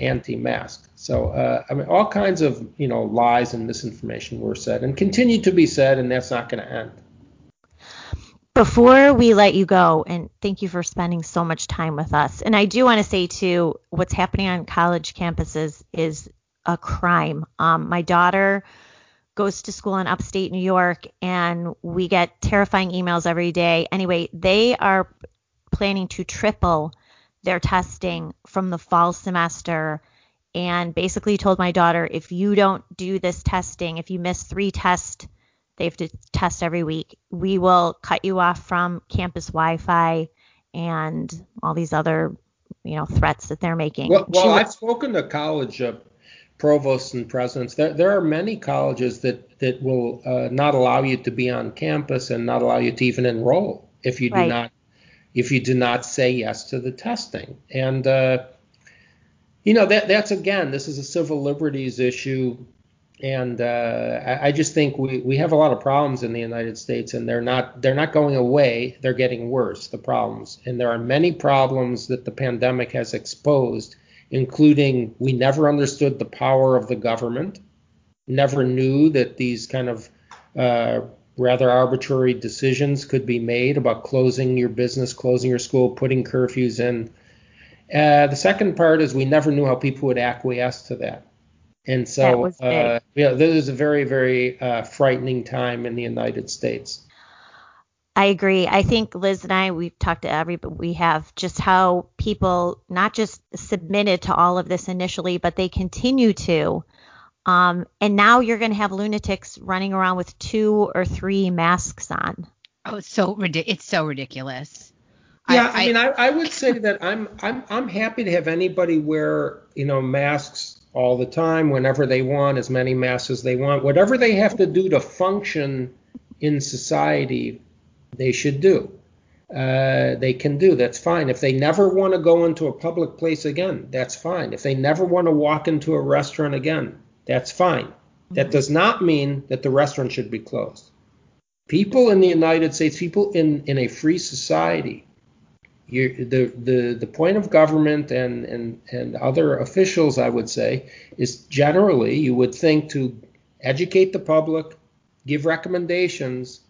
anti-mask. So uh, I mean, all kinds of you know lies and misinformation were said and continue to be said, and that's not going to end. Before we let you go, and thank you for spending so much time with us. And I do want to say too, what's happening on college campuses is a crime. Um, my daughter goes to school in upstate New York, and we get terrifying emails every day. Anyway, they are planning to triple their testing from the fall semester and basically told my daughter if you don't do this testing, if you miss three tests, they have to test every week, we will cut you off from campus Wi Fi and all these other you know threats that they're making. Well, well I've spoken to college uh, provosts and presidents. There, there are many colleges that that will uh, not allow you to be on campus and not allow you to even enroll if you do right. not if you do not say yes to the testing. And uh, you know that that's again, this is a civil liberties issue, and uh, I, I, just think we, we have a lot of problems in the United States, and they're not they're not going away. They're getting worse. The problems, and there are many problems that the pandemic has exposed including we never understood the power of the government, never knew that these kind of uh, rather arbitrary decisions could be made about closing your business, closing your school, putting curfews in. Uh, the second part is we never knew how people would acquiesce to that. And so, uh, yeah, this is a very, very uh, frightening time in the United States. I agree. I think Liz and I, we've talked to everybody, we have just how people not just submitted to all of this initially, but they continue to. Um, and now you're going to have lunatics running around with two or three masks on. Oh, it's so it's so ridiculous. Yeah, I, I mean, I, I would say that I'm I'm I'm happy to have anybody wear you know masks all the time whenever they want, as many masks as they want, whatever they have to do to function in society they should do. Uh, they can do. That's fine. If they never want to go into a public place again, that's fine. If they never want to walk into a restaurant again, that's fine. That does not mean that the restaurant should be closed. People in the United States, people in, in a free society, the, the, the point of government and, and, and other officials, I would say, is generally you would think to educate the public, give recommendations,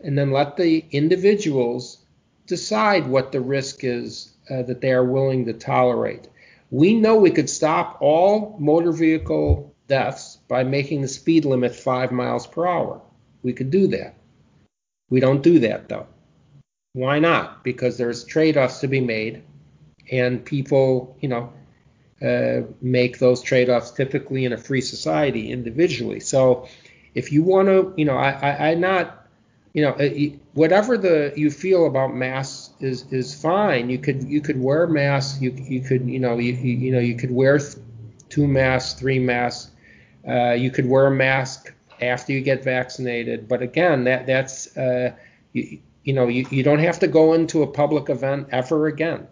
and then let the individuals decide what the risk is uh, that they are willing to tolerate. We know we could stop all motor vehicle deaths by making the speed limit five miles per hour. We could do that. We don't do that though. Why not? Because there's trade-offs to be made, and people, you know, uh, make those trade-offs typically in a free society individually. So, if you want to, you know, I, I, I'm not you know, uh, whatever the you feel about masks is is fine. You could you could wear masks. You you could you know you you know you could wear two masks, three masks. Uh, you could wear a mask after you get vaccinated. But again, that that's uh, you, you know you, you don't have to go into a public event ever again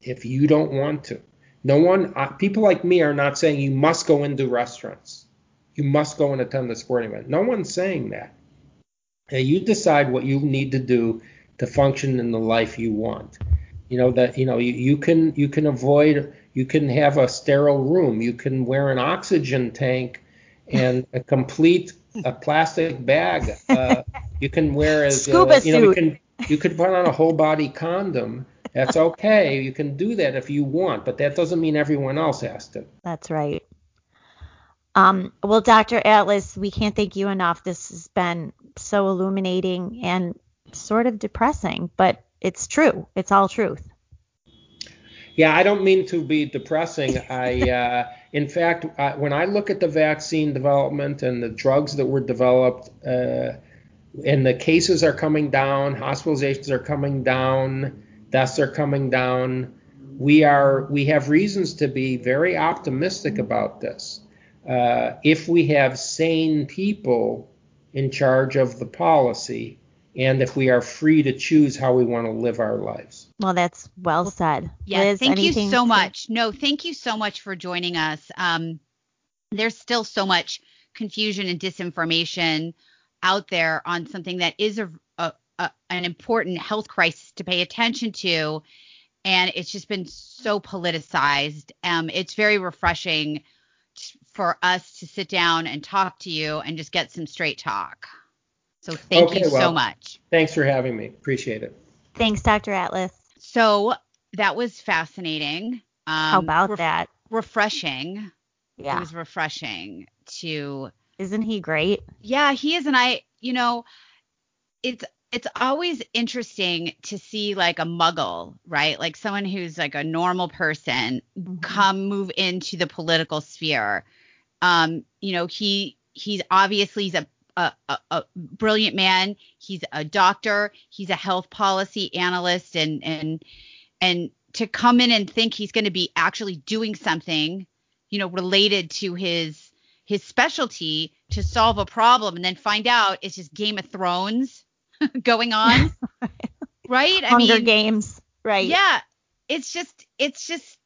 if you don't want to. No one, uh, people like me are not saying you must go into restaurants. You must go and attend the sporting event. No one's saying that you decide what you need to do to function in the life you want. You know that you know you, you can you can avoid you can have a sterile room. You can wear an oxygen tank and a complete a plastic bag. Uh, you can wear a Scuba uh, you know you can you could put on a whole body condom. That's okay. You can do that if you want, but that doesn't mean everyone else has to. That's right. Um, well, Dr. Atlas, we can't thank you enough. This has been so illuminating and sort of depressing, but it's true. It's all truth. Yeah, I don't mean to be depressing. I, uh, in fact, I, when I look at the vaccine development and the drugs that were developed, uh, and the cases are coming down, hospitalizations are coming down, deaths are coming down. We are we have reasons to be very optimistic about this. Uh, if we have sane people in charge of the policy, and if we are free to choose how we want to live our lives. Well, that's well said. Yeah, Liz, thank you so to... much. No, thank you so much for joining us. Um, there's still so much confusion and disinformation out there on something that is a, a, a, an important health crisis to pay attention to, and it's just been so politicized. Um, it's very refreshing for us to sit down and talk to you and just get some straight talk. So thank okay, you well, so much. Thanks for having me. Appreciate it. Thanks, Dr. Atlas. So that was fascinating. Um, How about that? Refreshing. Yeah. It was refreshing to. Isn't he great? Yeah, he is. And I, you know, it's it's always interesting to see like a muggle, right? Like someone who's like a normal person mm-hmm. come move into the political sphere. Um, you know, he he's obviously he's a a, a, a, brilliant man. He's a doctor. He's a health policy analyst, and and and to come in and think he's going to be actually doing something, you know, related to his his specialty to solve a problem, and then find out it's just Game of Thrones going on, right? I Hunger mean, Games, right? Yeah, it's just it's just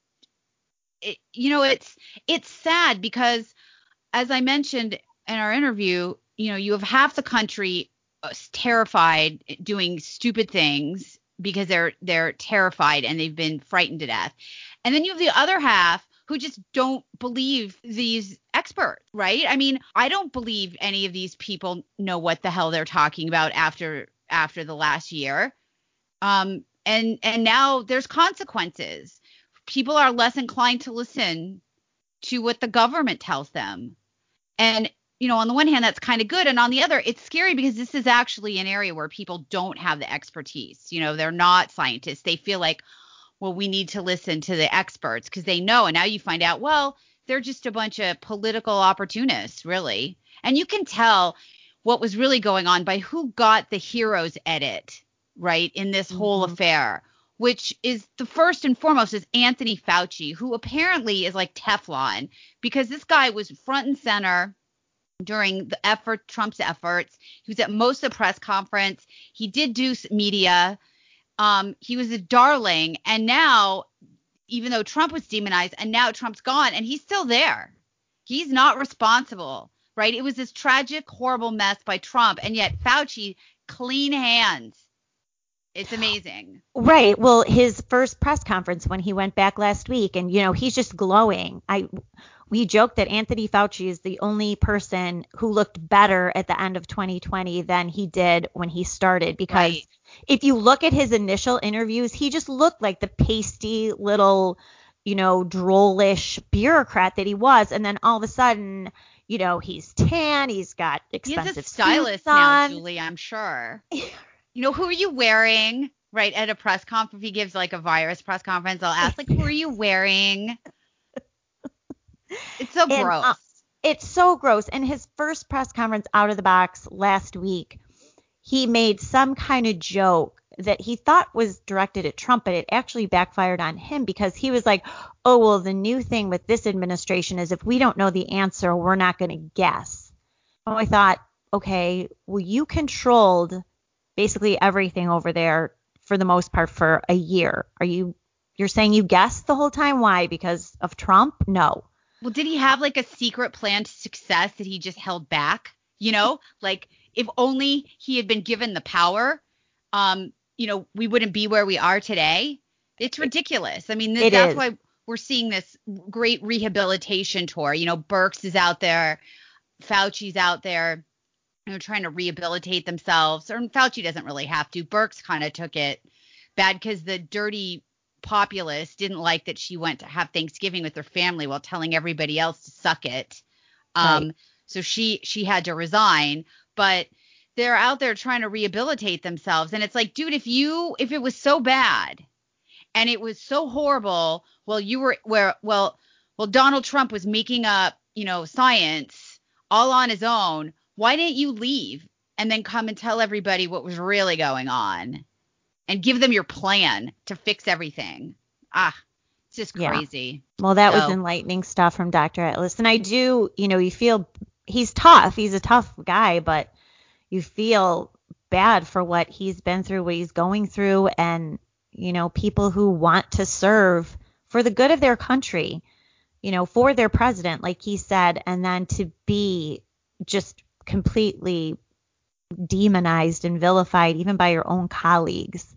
it, you know it's it's sad because as I mentioned in our interview, you know, you have half the country uh, terrified doing stupid things because they're they're terrified and they've been frightened to death. And then you have the other half who just don't believe these experts, right? I mean, I don't believe any of these people know what the hell they're talking about after after the last year. Um and and now there's consequences. People are less inclined to listen to what the government tells them. And you know, on the one hand, that's kind of good. And on the other, it's scary because this is actually an area where people don't have the expertise. You know, they're not scientists. They feel like, well, we need to listen to the experts because they know. And now you find out, well, they're just a bunch of political opportunists, really. And you can tell what was really going on by who got the hero's edit, right, in this mm-hmm. whole affair, which is the first and foremost is Anthony Fauci, who apparently is like Teflon because this guy was front and center during the effort Trump's efforts. He was at most of the press conference. He did do media. Um, he was a darling, and now, even though Trump was demonized, and now Trump's gone, and he's still there. He's not responsible, right? It was this tragic, horrible mess by Trump, and yet Fauci, clean hands. It's amazing. Right. Well, his first press conference when he went back last week, and you know he's just glowing. I we joked that Anthony Fauci is the only person who looked better at the end of 2020 than he did when he started because right. If you look at his initial interviews, he just looked like the pasty little, you know, drollish bureaucrat that he was and then all of a sudden, you know, he's tan, he's got expensive He's a stylist now, Julie, I'm sure. you know, who are you wearing? Right at a press conference, if he gives like a virus press conference, I'll ask like, who are you wearing? It's so and, uh, gross. Uh, it's so gross. And his first press conference out of the box last week, he made some kind of joke that he thought was directed at Trump, but it actually backfired on him because he was like, oh, well, the new thing with this administration is if we don't know the answer, we're not going to guess. Oh, I thought, okay, well, you controlled basically everything over there for the most part for a year. Are you, you're saying you guessed the whole time? Why? Because of Trump? No. Well, did he have like a secret plan to success that he just held back? You know, like if only he had been given the power, um, you know, we wouldn't be where we are today. It's ridiculous. I mean, this, that's is. why we're seeing this great rehabilitation tour. You know, Birx is out there, Fauci's out there, you know, trying to rehabilitate themselves. Or Fauci doesn't really have to. Birx kind of took it bad because the dirty populace didn't like that she went to have Thanksgiving with her family while telling everybody else to suck it. Um, right. so she she had to resign, but they're out there trying to rehabilitate themselves and it's like, dude, if you if it was so bad and it was so horrible, well you were where well well Donald Trump was making up, you know, science all on his own, why didn't you leave? and then come and tell everybody what was really going on and give them your plan to fix everything. Ah, it's just crazy. Yeah. Well, that so. was enlightening stuff from Dr. Atlas. And I do, you know, you feel he's tough. He's a tough guy, but you feel bad for what he's been through, what he's going through, and, you know, people who want to serve for the good of their country, you know, for their president, like he said, and then to be just completely demonized and vilified even by your own colleagues.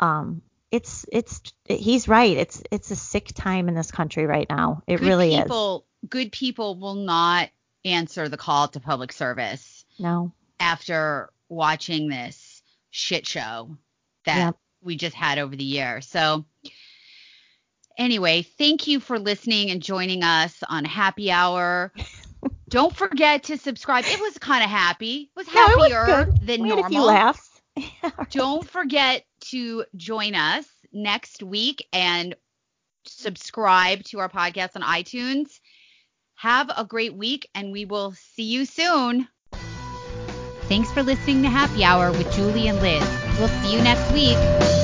Um, it's it's he's right. It's it's a sick time in this country right now. It good really people, is. Good people will not answer the call to public service. No. After watching this shit show that we just had over the year. So anyway, thank you for listening and joining us on Happy Hour. Don't forget to subscribe. It was kind of happy. It was happier no, it was than we normal. Had a few laughs. Don't forget to join us next week and subscribe to our podcast on iTunes. Have a great week, and we will see you soon. Thanks for listening to Happy Hour with Julie and Liz. We'll see you next week.